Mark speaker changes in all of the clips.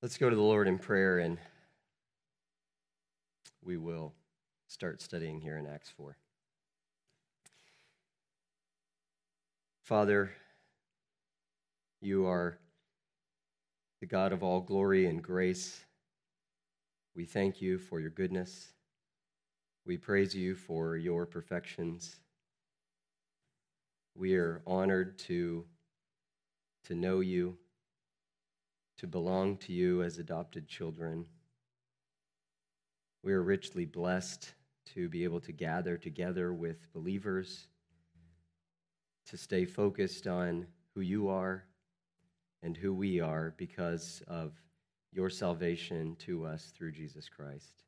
Speaker 1: Let's go to the Lord in prayer and we will start studying here in Acts 4. Father, you are the God of all glory and grace. We thank you for your goodness. We praise you for your perfections. We are honored to, to know you to belong to you as adopted children. We are richly blessed to be able to gather together with believers, to stay focused on who you are and who we are because of your salvation to us through Jesus Christ.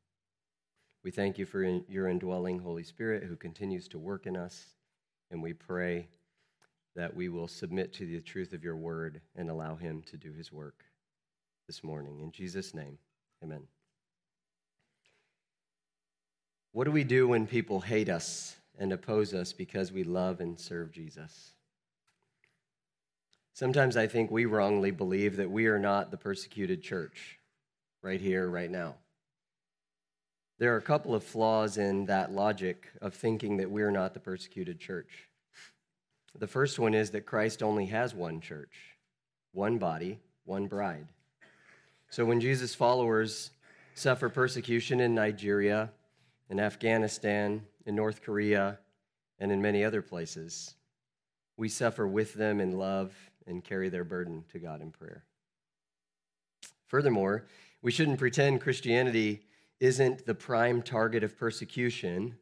Speaker 1: We thank you for your indwelling Holy Spirit who continues to work in us, and we pray that we will submit to the truth of your word and allow him to do his work this morning. In Jesus' name, amen. What do we do when people hate us and oppose us because we love and serve Jesus? Sometimes I think we wrongly believe that we are not the persecuted church right here, right now. There are a couple of flaws in that logic of thinking that we're not the persecuted church. The first one is that Christ only has one church, one body, one bride. So when Jesus' followers suffer persecution in Nigeria, in Afghanistan, in North Korea, and in many other places, we suffer with them in love and carry their burden to God in prayer. Furthermore, we shouldn't pretend Christianity isn't the prime target of persecution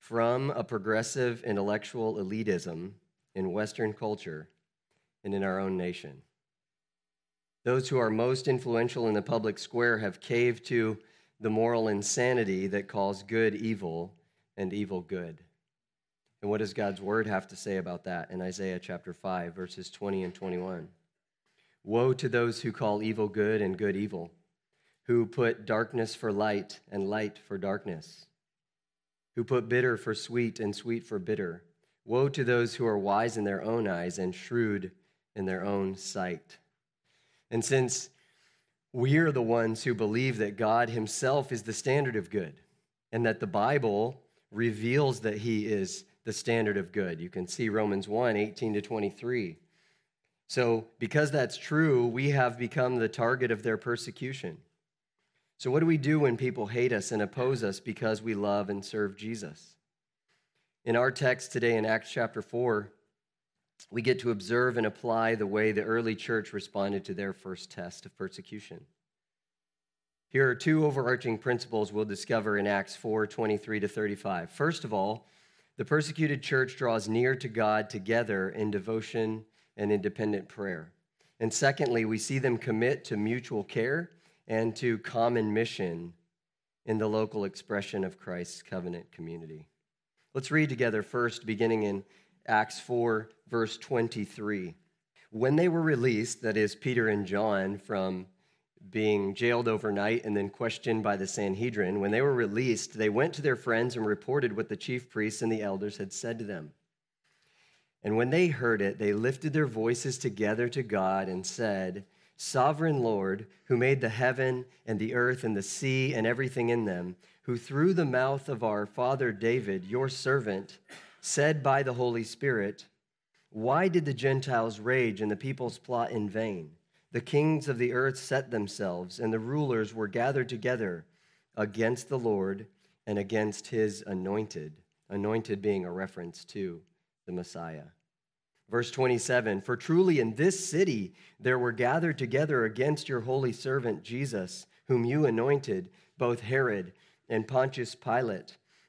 Speaker 1: from a progressive intellectual elitism in Western culture and in our own nation. Those who are most influential in the public square have caved to the moral insanity that calls good evil and evil good. And what does God's word have to say about that in Isaiah chapter 5, verses 20 and 21? Woe to those who call evil good and good evil, who put darkness for light and light for darkness, who put bitter for sweet and sweet for bitter. Woe to those who are wise in their own eyes and shrewd in their own sight. And since we are the ones who believe that God Himself is the standard of good and that the Bible reveals that He is the standard of good, you can see Romans 1 18 to 23. So, because that's true, we have become the target of their persecution. So, what do we do when people hate us and oppose us because we love and serve Jesus? In our text today in Acts chapter 4, we get to observe and apply the way the early church responded to their first test of persecution. Here are two overarching principles we'll discover in Acts 4 23 to 35. First of all, the persecuted church draws near to God together in devotion and independent prayer. And secondly, we see them commit to mutual care and to common mission in the local expression of Christ's covenant community. Let's read together first, beginning in Acts 4, verse 23. When they were released, that is, Peter and John, from being jailed overnight and then questioned by the Sanhedrin, when they were released, they went to their friends and reported what the chief priests and the elders had said to them. And when they heard it, they lifted their voices together to God and said, Sovereign Lord, who made the heaven and the earth and the sea and everything in them, who through the mouth of our father David, your servant, said by the Holy Spirit, Why did the Gentiles rage and the peoples plot in vain? The kings of the earth set themselves, and the rulers were gathered together against the Lord and against his anointed. Anointed being a reference to the Messiah. Verse 27 For truly in this city there were gathered together against your holy servant Jesus, whom you anointed, both Herod and Pontius Pilate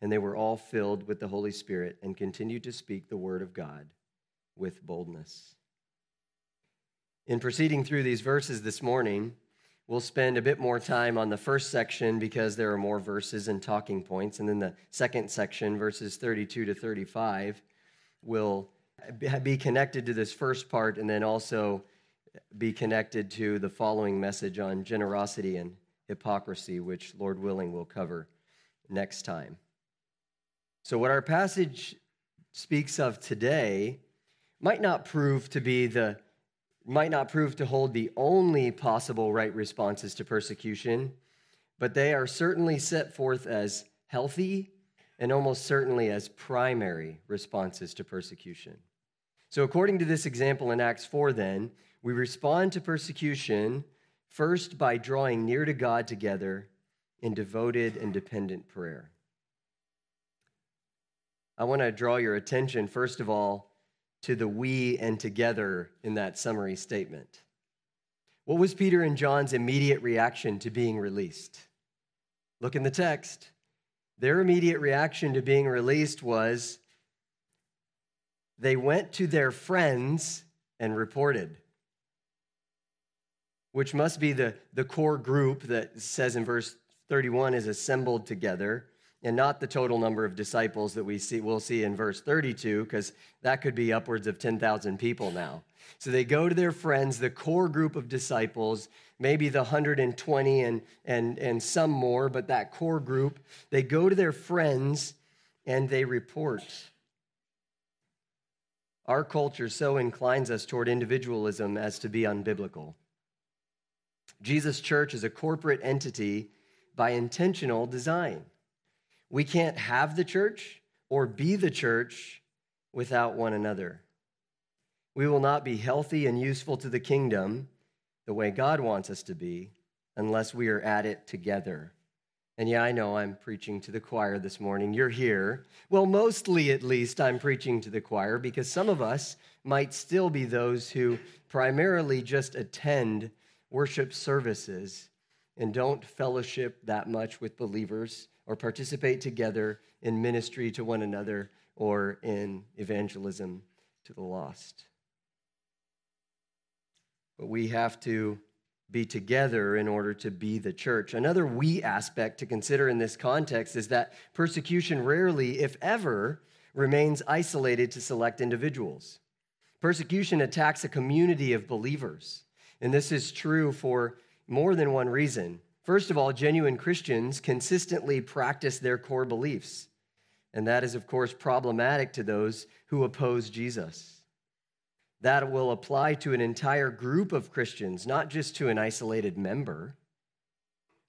Speaker 1: and they were all filled with the Holy Spirit and continued to speak the word of God with boldness. In proceeding through these verses this morning, We'll spend a bit more time on the first section because there are more verses and talking points. And then the second section, verses 32 to 35, will be connected to this first part and then also be connected to the following message on generosity and hypocrisy, which, Lord willing, we'll cover next time. So, what our passage speaks of today might not prove to be the might not prove to hold the only possible right responses to persecution, but they are certainly set forth as healthy and almost certainly as primary responses to persecution. So, according to this example in Acts 4, then, we respond to persecution first by drawing near to God together in devoted and dependent prayer. I want to draw your attention, first of all, to the we and together in that summary statement. What was Peter and John's immediate reaction to being released? Look in the text. Their immediate reaction to being released was they went to their friends and reported, which must be the, the core group that says in verse 31 is assembled together and not the total number of disciples that we see we'll see in verse 32 because that could be upwards of 10,000 people now. So they go to their friends, the core group of disciples, maybe the 120 and and and some more, but that core group, they go to their friends and they report. Our culture so inclines us toward individualism as to be unbiblical. Jesus' church is a corporate entity by intentional design. We can't have the church or be the church without one another. We will not be healthy and useful to the kingdom the way God wants us to be unless we are at it together. And yeah, I know I'm preaching to the choir this morning. You're here. Well, mostly at least, I'm preaching to the choir because some of us might still be those who primarily just attend worship services and don't fellowship that much with believers or participate together in ministry to one another or in evangelism to the lost. But we have to be together in order to be the church. Another we aspect to consider in this context is that persecution rarely, if ever, remains isolated to select individuals. Persecution attacks a community of believers. And this is true for more than one reason. First of all, genuine Christians consistently practice their core beliefs. And that is, of course, problematic to those who oppose Jesus. That will apply to an entire group of Christians, not just to an isolated member.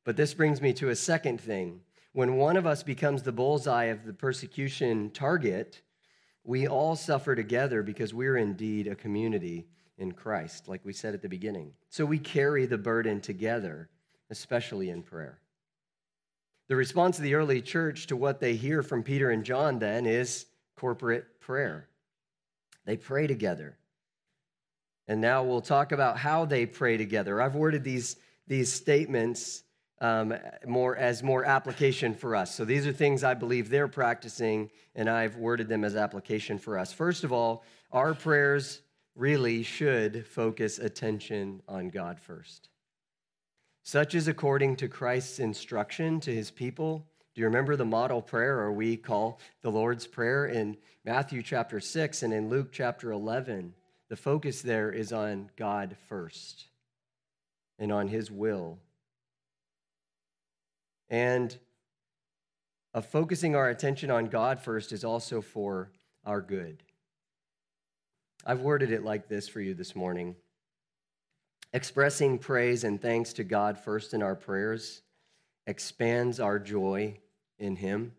Speaker 1: But this brings me to a second thing. When one of us becomes the bullseye of the persecution target, we all suffer together because we're indeed a community in Christ, like we said at the beginning. So we carry the burden together especially in prayer. The response of the early church to what they hear from Peter and John then is corporate prayer. They pray together. And now we'll talk about how they pray together. I've worded these, these statements um, more as more application for us. So these are things I believe they're practicing, and I've worded them as application for us. First of all, our prayers really should focus attention on God first. Such is according to Christ's instruction to his people. Do you remember the model prayer, or we call the Lord's Prayer in Matthew chapter 6 and in Luke chapter 11? The focus there is on God first and on his will. And of focusing our attention on God first is also for our good. I've worded it like this for you this morning. Expressing praise and thanks to God first in our prayers expands our joy in Him.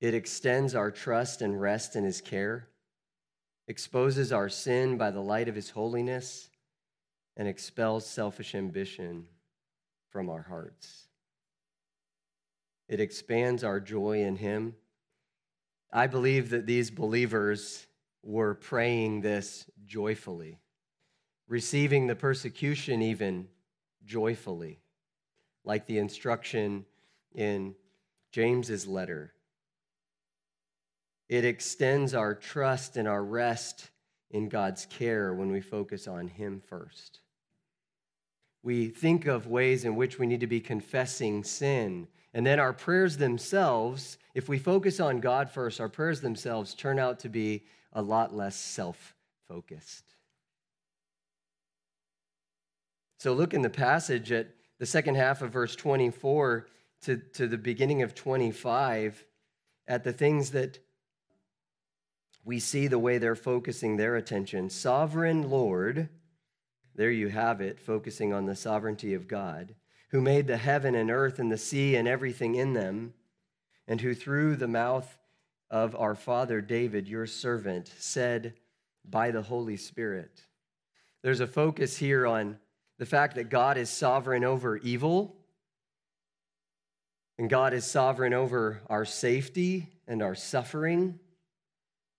Speaker 1: It extends our trust and rest in His care, exposes our sin by the light of His holiness, and expels selfish ambition from our hearts. It expands our joy in Him. I believe that these believers were praying this joyfully receiving the persecution even joyfully, like the instruction in James's letter. It extends our trust and our rest in God's care when we focus on Him first. we think of ways in which we need to be confessing sin. And then our prayers themselves, if we focus on God first, our prayers themselves turn out to be a lot less self focused. So look in the passage at the second half of verse 24 to, to the beginning of 25 at the things that we see the way they're focusing their attention. Sovereign Lord, there you have it, focusing on the sovereignty of God, who made the heaven and earth and the sea and everything in them, and who through the mouth of our father David, your servant, said by the Holy Spirit. There's a focus here on the fact that God is sovereign over evil, and God is sovereign over our safety and our suffering.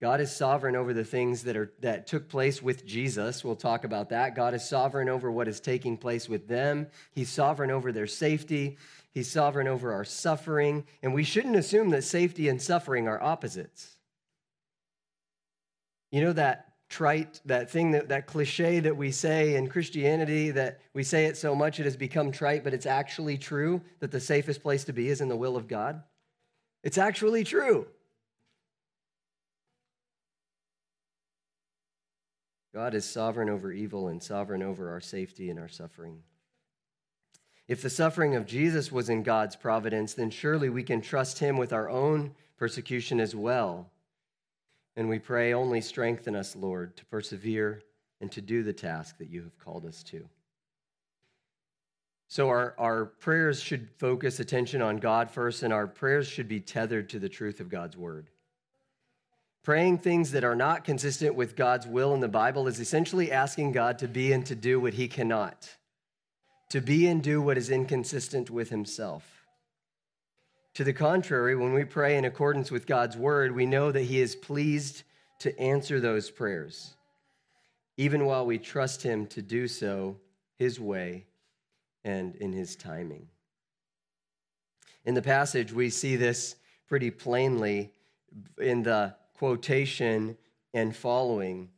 Speaker 1: God is sovereign over the things that, are, that took place with Jesus. We'll talk about that. God is sovereign over what is taking place with them. He's sovereign over their safety. He's sovereign over our suffering. And we shouldn't assume that safety and suffering are opposites. You know that trite, that thing, that, that cliche that we say in Christianity, that we say it so much it has become trite, but it's actually true that the safest place to be is in the will of God? It's actually true. God is sovereign over evil and sovereign over our safety and our suffering. If the suffering of Jesus was in God's providence, then surely we can trust him with our own persecution as well. And we pray, only strengthen us, Lord, to persevere and to do the task that you have called us to. So, our, our prayers should focus attention on God first, and our prayers should be tethered to the truth of God's word. Praying things that are not consistent with God's will in the Bible is essentially asking God to be and to do what he cannot, to be and do what is inconsistent with himself. To the contrary, when we pray in accordance with God's word, we know that he is pleased to answer those prayers, even while we trust him to do so his way and in his timing. In the passage, we see this pretty plainly in the quotation and following.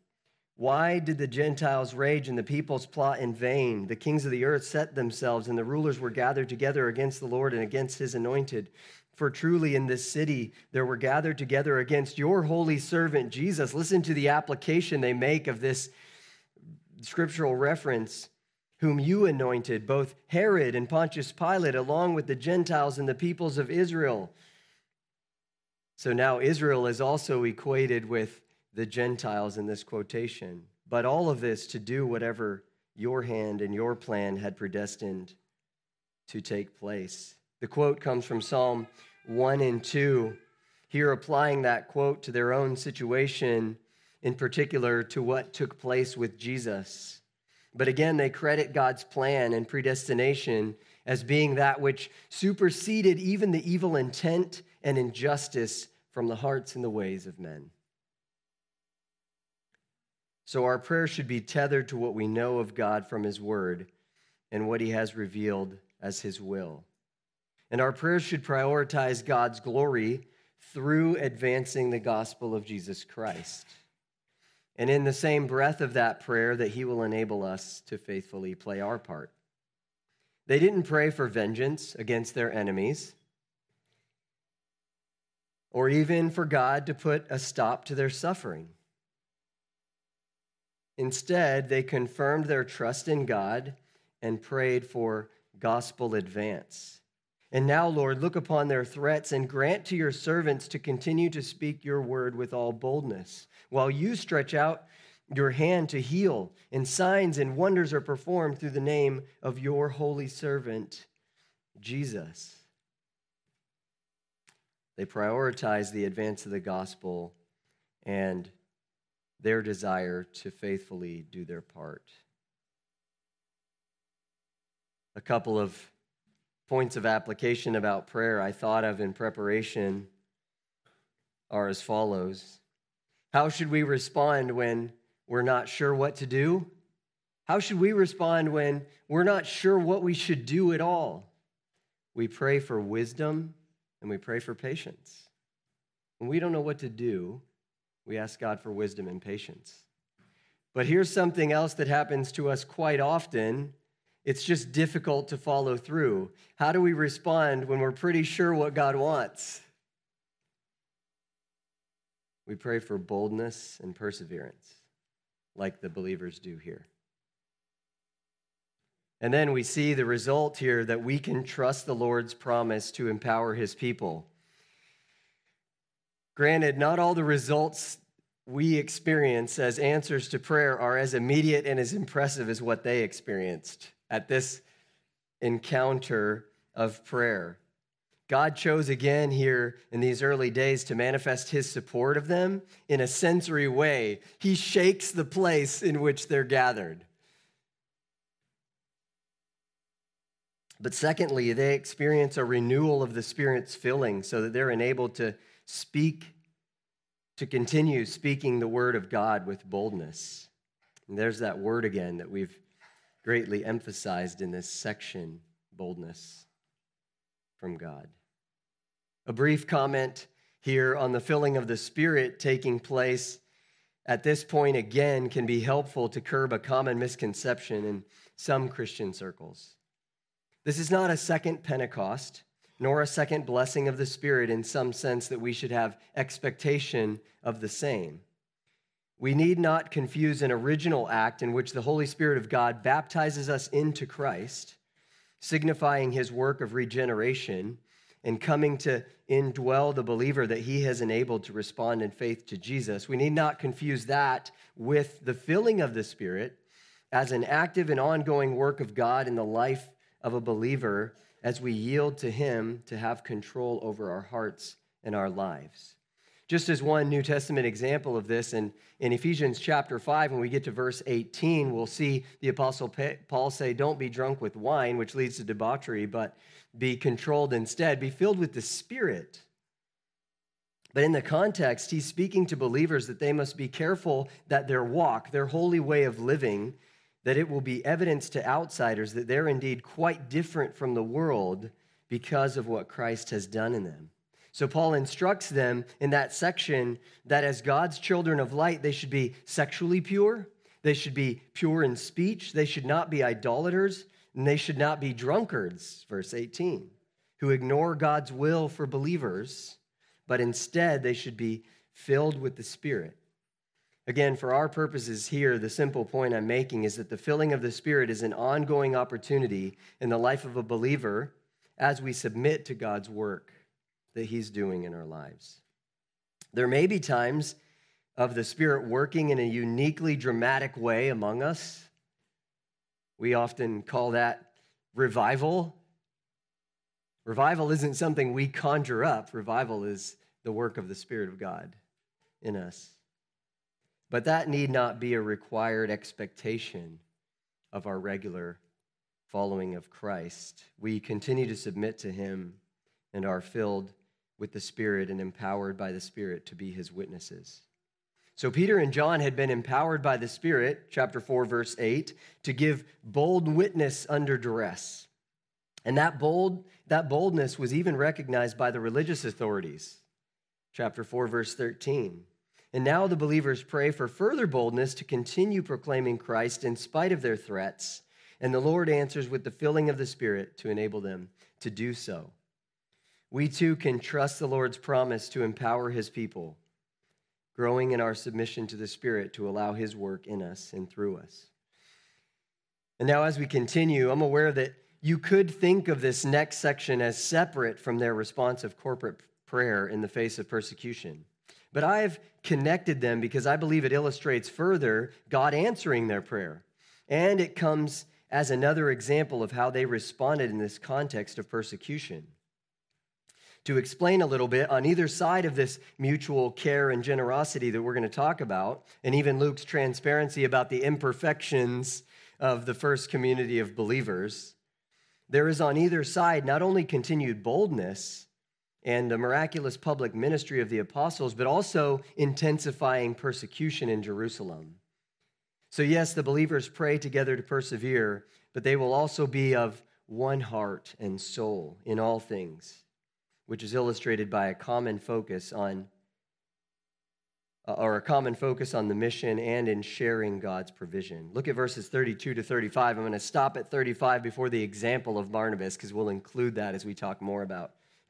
Speaker 1: Why did the Gentiles rage and the peoples plot in vain? The kings of the earth set themselves, and the rulers were gathered together against the Lord and against his anointed. For truly in this city there were gathered together against your holy servant Jesus. Listen to the application they make of this scriptural reference, whom you anointed, both Herod and Pontius Pilate, along with the Gentiles and the peoples of Israel so now Israel is also equated with the Gentiles in this quotation. But all of this to do whatever your hand and your plan had predestined to take place. The quote comes from Psalm 1 and 2. Here, applying that quote to their own situation, in particular to what took place with Jesus. But again, they credit God's plan and predestination as being that which superseded even the evil intent and injustice from the hearts and the ways of men. So our prayer should be tethered to what we know of God from His Word and what He has revealed as His will. And our prayers should prioritize God's glory through advancing the gospel of Jesus Christ. And in the same breath of that prayer, that He will enable us to faithfully play our part. They didn't pray for vengeance against their enemies or even for God to put a stop to their suffering. Instead, they confirmed their trust in God and prayed for gospel advance. And now, Lord, look upon their threats and grant to your servants to continue to speak your word with all boldness, while you stretch out your hand to heal, and signs and wonders are performed through the name of your holy servant, Jesus. They prioritize the advance of the gospel and their desire to faithfully do their part. A couple of points of application about prayer I thought of in preparation are as follows How should we respond when we're not sure what to do? How should we respond when we're not sure what we should do at all? We pray for wisdom and we pray for patience. When we don't know what to do, we ask God for wisdom and patience. But here's something else that happens to us quite often, It's just difficult to follow through. How do we respond when we're pretty sure what God wants? We pray for boldness and perseverance, like the believers do here. And then we see the result here that we can trust the Lord's promise to empower his people. Granted, not all the results we experience as answers to prayer are as immediate and as impressive as what they experienced at this encounter of prayer. God chose again here in these early days to manifest his support of them in a sensory way. He shakes the place in which they're gathered. But secondly, they experience a renewal of the Spirit's filling so that they're enabled to speak, to continue speaking the word of God with boldness. And there's that word again that we've greatly emphasized in this section boldness from God. A brief comment here on the filling of the Spirit taking place at this point again can be helpful to curb a common misconception in some Christian circles. This is not a second Pentecost, nor a second blessing of the Spirit in some sense that we should have expectation of the same. We need not confuse an original act in which the Holy Spirit of God baptizes us into Christ, signifying his work of regeneration and coming to indwell the believer that he has enabled to respond in faith to Jesus. We need not confuse that with the filling of the Spirit as an active and ongoing work of God in the life of a believer as we yield to him to have control over our hearts and our lives. Just as one New Testament example of this, in, in Ephesians chapter 5, when we get to verse 18, we'll see the Apostle Paul say, Don't be drunk with wine, which leads to debauchery, but be controlled instead. Be filled with the Spirit. But in the context, he's speaking to believers that they must be careful that their walk, their holy way of living, that it will be evidence to outsiders that they're indeed quite different from the world because of what Christ has done in them. So Paul instructs them in that section that as God's children of light, they should be sexually pure, they should be pure in speech, they should not be idolaters, and they should not be drunkards, verse 18, who ignore God's will for believers, but instead they should be filled with the Spirit. Again, for our purposes here, the simple point I'm making is that the filling of the Spirit is an ongoing opportunity in the life of a believer as we submit to God's work that He's doing in our lives. There may be times of the Spirit working in a uniquely dramatic way among us. We often call that revival. Revival isn't something we conjure up, revival is the work of the Spirit of God in us. But that need not be a required expectation of our regular following of Christ. We continue to submit to Him and are filled with the Spirit and empowered by the Spirit to be his witnesses. So Peter and John had been empowered by the Spirit, chapter 4, verse 8, to give bold witness under duress. And that bold that boldness was even recognized by the religious authorities. Chapter 4 verse 13. And now the believers pray for further boldness to continue proclaiming Christ in spite of their threats, and the Lord answers with the filling of the Spirit to enable them to do so we too can trust the Lord's promise to empower his people, growing in our submission to the Spirit to allow his work in us and through us. And now, as we continue, I'm aware that you could think of this next section as separate from their response of corporate prayer in the face of persecution. But I've connected them because I believe it illustrates further God answering their prayer. And it comes as another example of how they responded in this context of persecution to explain a little bit on either side of this mutual care and generosity that we're going to talk about, and even Luke's transparency about the imperfections of the first community of believers. There is on either side not only continued boldness and the miraculous public ministry of the apostles, but also intensifying persecution in Jerusalem. So, yes, the believers pray together to persevere, but they will also be of one heart and soul in all things which is illustrated by a common focus on or a common focus on the mission and in sharing God's provision. Look at verses 32 to 35. I'm going to stop at 35 before the example of Barnabas because we'll include that as we talk more about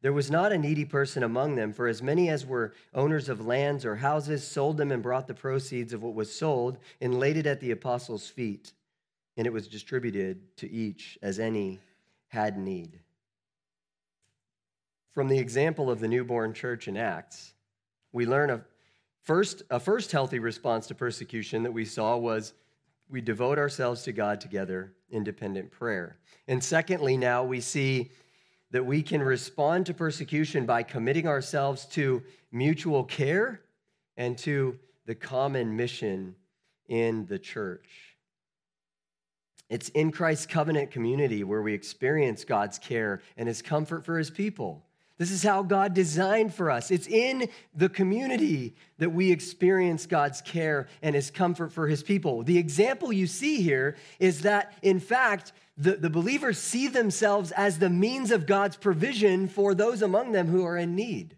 Speaker 1: There was not a needy person among them, for as many as were owners of lands or houses sold them and brought the proceeds of what was sold and laid it at the apostles' feet, and it was distributed to each as any had need. From the example of the newborn church in Acts, we learn a first, a first healthy response to persecution that we saw was we devote ourselves to God together, independent prayer. And secondly, now we see that we can respond to persecution by committing ourselves to mutual care and to the common mission in the church. It's in Christ's covenant community where we experience God's care and his comfort for his people. This is how God designed for us. It's in the community that we experience God's care and his comfort for his people. The example you see here is that, in fact, the, the believers see themselves as the means of God's provision for those among them who are in need.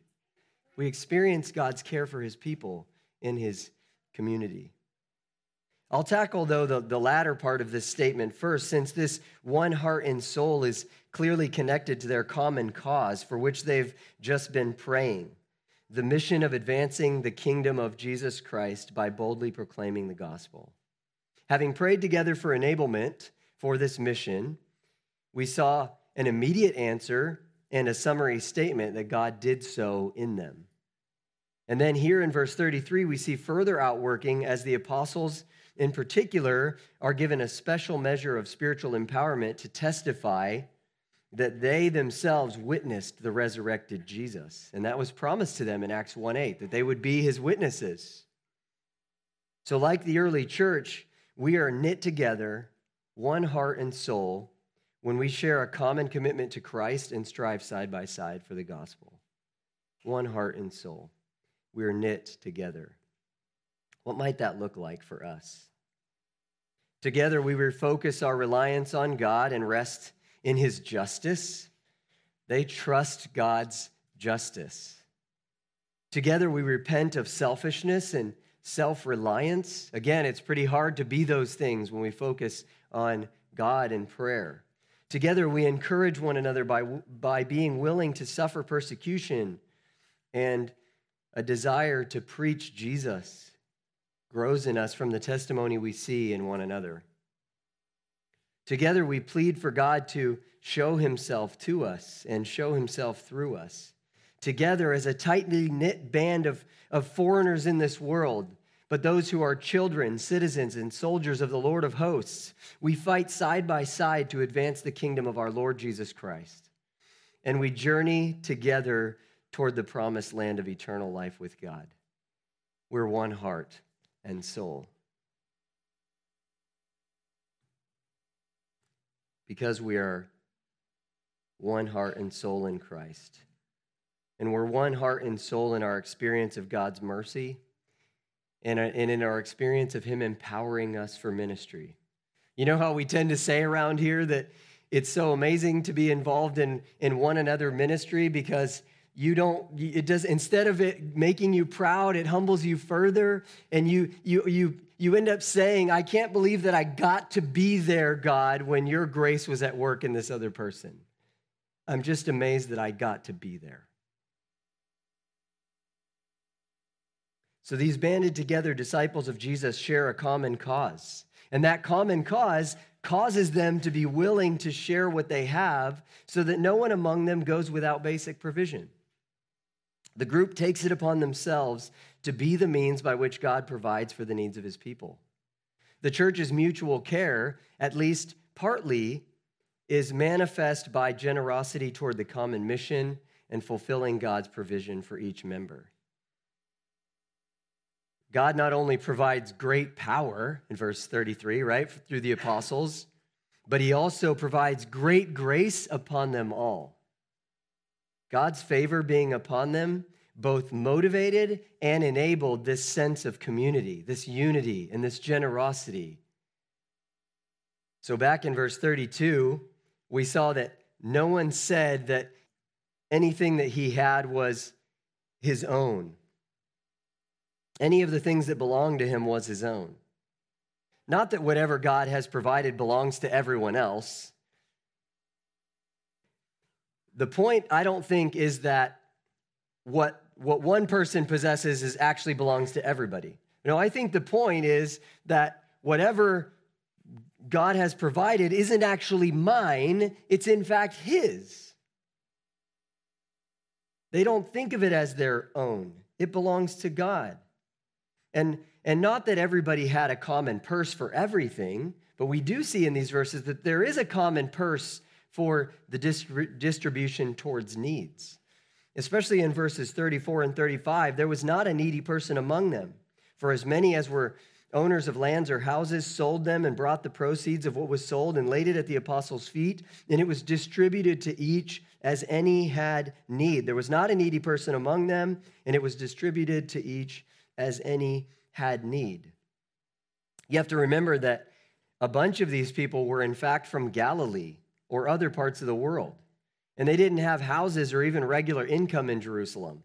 Speaker 1: We experience God's care for his people in his community. I'll tackle, though, the, the latter part of this statement first, since this one heart and soul is clearly connected to their common cause for which they've just been praying the mission of advancing the kingdom of Jesus Christ by boldly proclaiming the gospel. Having prayed together for enablement for this mission, we saw an immediate answer and a summary statement that God did so in them. And then here in verse 33, we see further outworking as the apostles in particular, are given a special measure of spiritual empowerment to testify that they themselves witnessed the resurrected Jesus. And that was promised to them in Acts 1 8, that they would be his witnesses. So, like the early church, we are knit together, one heart and soul, when we share a common commitment to Christ and strive side by side for the gospel. One heart and soul. We are knit together. What might that look like for us? Together, we refocus our reliance on God and rest in His justice. They trust God's justice. Together, we repent of selfishness and self reliance. Again, it's pretty hard to be those things when we focus on God and prayer. Together, we encourage one another by, by being willing to suffer persecution and a desire to preach Jesus grows in us from the testimony we see in one another. Together, we plead for God to show himself to us and show himself through us. Together, as a tightly knit band of, of foreigners in this world, but those who are children, citizens, and soldiers of the Lord of hosts, we fight side by side to advance the kingdom of our Lord Jesus Christ. And we journey together toward the promised land of eternal life with God. We're one heart and soul. Because we are one heart and soul in Christ. And we're one heart and soul in our experience of God's mercy uh, and in our experience of Him empowering us for ministry. You know how we tend to say around here that it's so amazing to be involved in, in one another ministry because you don't it does instead of it making you proud it humbles you further and you you you you end up saying i can't believe that i got to be there god when your grace was at work in this other person. I'm just amazed that i got to be there. So these banded together disciples of jesus share a common cause. And that common cause causes them to be willing to share what they have so that no one among them goes without basic provision the group takes it upon themselves to be the means by which God provides for the needs of his people. The church's mutual care, at least partly, is manifest by generosity toward the common mission and fulfilling God's provision for each member. God not only provides great power in verse 33, right, through the apostles, but he also provides great grace upon them all. God's favor being upon them both motivated and enabled this sense of community, this unity, and this generosity. So, back in verse 32, we saw that no one said that anything that he had was his own. Any of the things that belonged to him was his own. Not that whatever God has provided belongs to everyone else. The point, I don't think, is that what, what one person possesses is actually belongs to everybody. No, I think the point is that whatever God has provided isn't actually mine, it's in fact His. They don't think of it as their own, it belongs to God. And, and not that everybody had a common purse for everything, but we do see in these verses that there is a common purse for the distribution towards needs. Especially in verses 34 and 35, there was not a needy person among them. For as many as were owners of lands or houses sold them and brought the proceeds of what was sold and laid it at the apostles' feet, and it was distributed to each as any had need. There was not a needy person among them, and it was distributed to each as any had need. You have to remember that a bunch of these people were, in fact, from Galilee or other parts of the world, and they didn't have houses or even regular income in Jerusalem.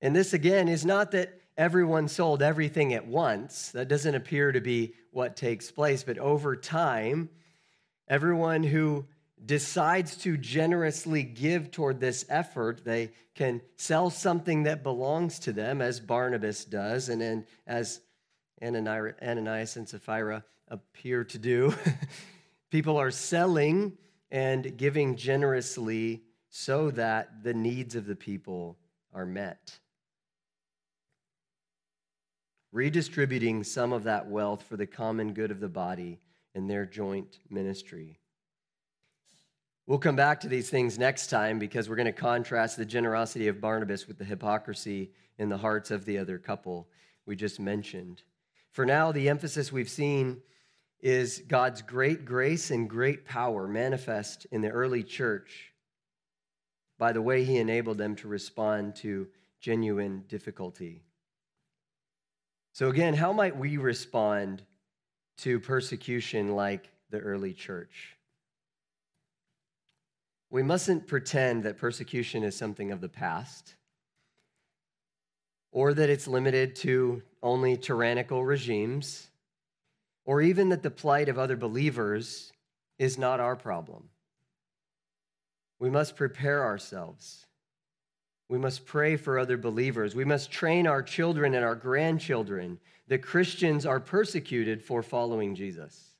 Speaker 1: And this, again, is not that everyone sold everything at once. That doesn't appear to be what takes place, but over time, everyone who decides to generously give toward this effort, they can sell something that belongs to them, as Barnabas does, and then as Ananias and Sapphira appear to do. People are selling and giving generously so that the needs of the people are met. Redistributing some of that wealth for the common good of the body in their joint ministry. We'll come back to these things next time because we're going to contrast the generosity of Barnabas with the hypocrisy in the hearts of the other couple we just mentioned. For now, the emphasis we've seen is God's great grace and great power manifest in the early church by the way he enabled them to respond to genuine difficulty. So, again, how might we respond to persecution like the early church? We mustn't pretend that persecution is something of the past or that it's limited to only tyrannical regimes or even that the plight of other believers is not our problem. We must prepare ourselves. We must pray for other believers. We must train our children and our grandchildren that Christians are persecuted for following Jesus.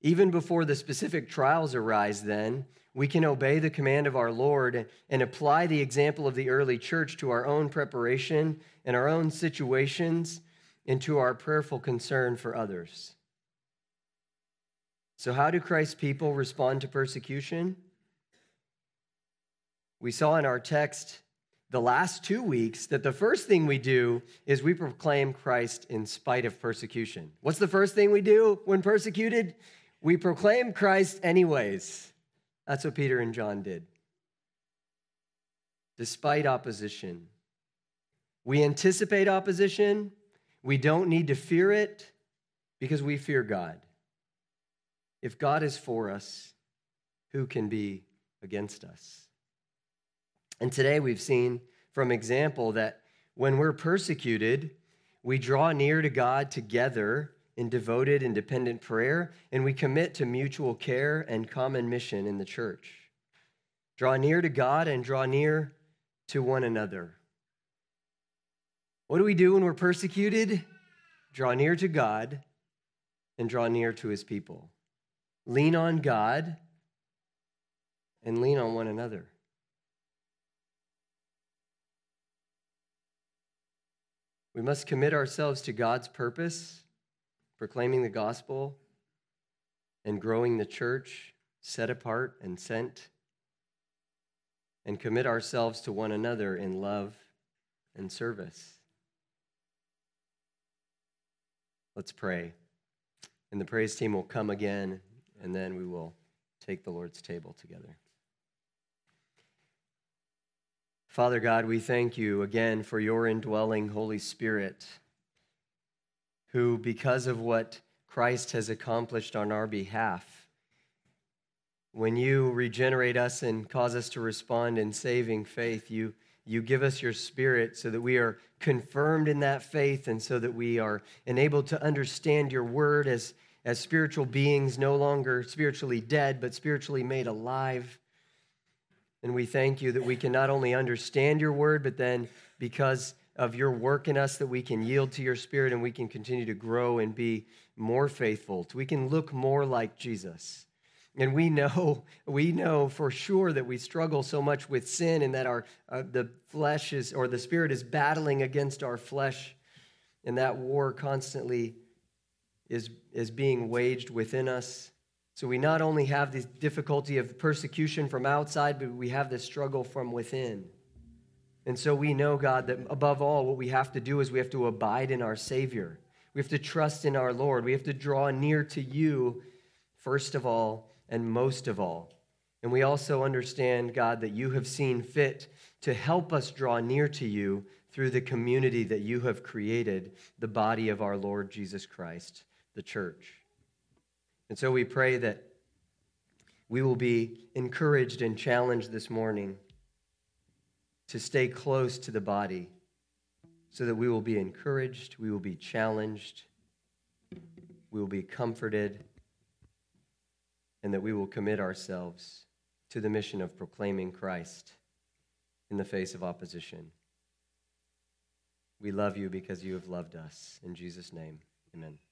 Speaker 1: Even before the specific trials arise, then, we can obey the command of our Lord and apply the example of the early church to our own preparation and our own situations and to our prayerful concern for others. So, how do Christ's people respond to persecution? We saw in our text the last two weeks that the first thing we do is we proclaim Christ in spite of persecution. What's the first thing we do when persecuted? We proclaim Christ anyways. That's what Peter and John did. Despite opposition, we anticipate opposition. We don't need to fear it because we fear God. If God is for us, who can be against us? And today we've seen from example that when we're persecuted, we draw near to God together in devoted and dependent prayer, and we commit to mutual care and common mission in the church. Draw near to God and draw near to one another. What do we do when we're persecuted? Draw near to God and draw near to his people. Lean on God and lean on one another. We must commit ourselves to God's purpose proclaiming the gospel and growing the church set apart and sent, and commit ourselves to one another in love and service. Let's pray. And the praise team will come again, and then we will take the Lord's table together. Father God, we thank you again for your indwelling Holy Spirit, who, because of what Christ has accomplished on our behalf, when you regenerate us and cause us to respond in saving faith, you, you give us your spirit so that we are confirmed in that faith and so that we are enabled to understand your word as, as spiritual beings, no longer spiritually dead, but spiritually made alive. And we thank you that we can not only understand your word, but then because of your work in us, that we can yield to your spirit and we can continue to grow and be more faithful. We can look more like Jesus. And we know, we know for sure that we struggle so much with sin and that our, uh, the flesh is, or the spirit is battling against our flesh. And that war constantly is, is being waged within us. So we not only have the difficulty of persecution from outside, but we have this struggle from within. And so we know, God, that above all, what we have to do is we have to abide in our Savior. We have to trust in our Lord. We have to draw near to you, first of all and most of all. And we also understand, God, that you have seen fit to help us draw near to you through the community that you have created, the body of our Lord Jesus Christ, the church. And so we pray that we will be encouraged and challenged this morning to stay close to the body so that we will be encouraged, we will be challenged, we will be comforted, and that we will commit ourselves to the mission of proclaiming Christ in the face of opposition. We love you because you have loved us. In Jesus' name, amen.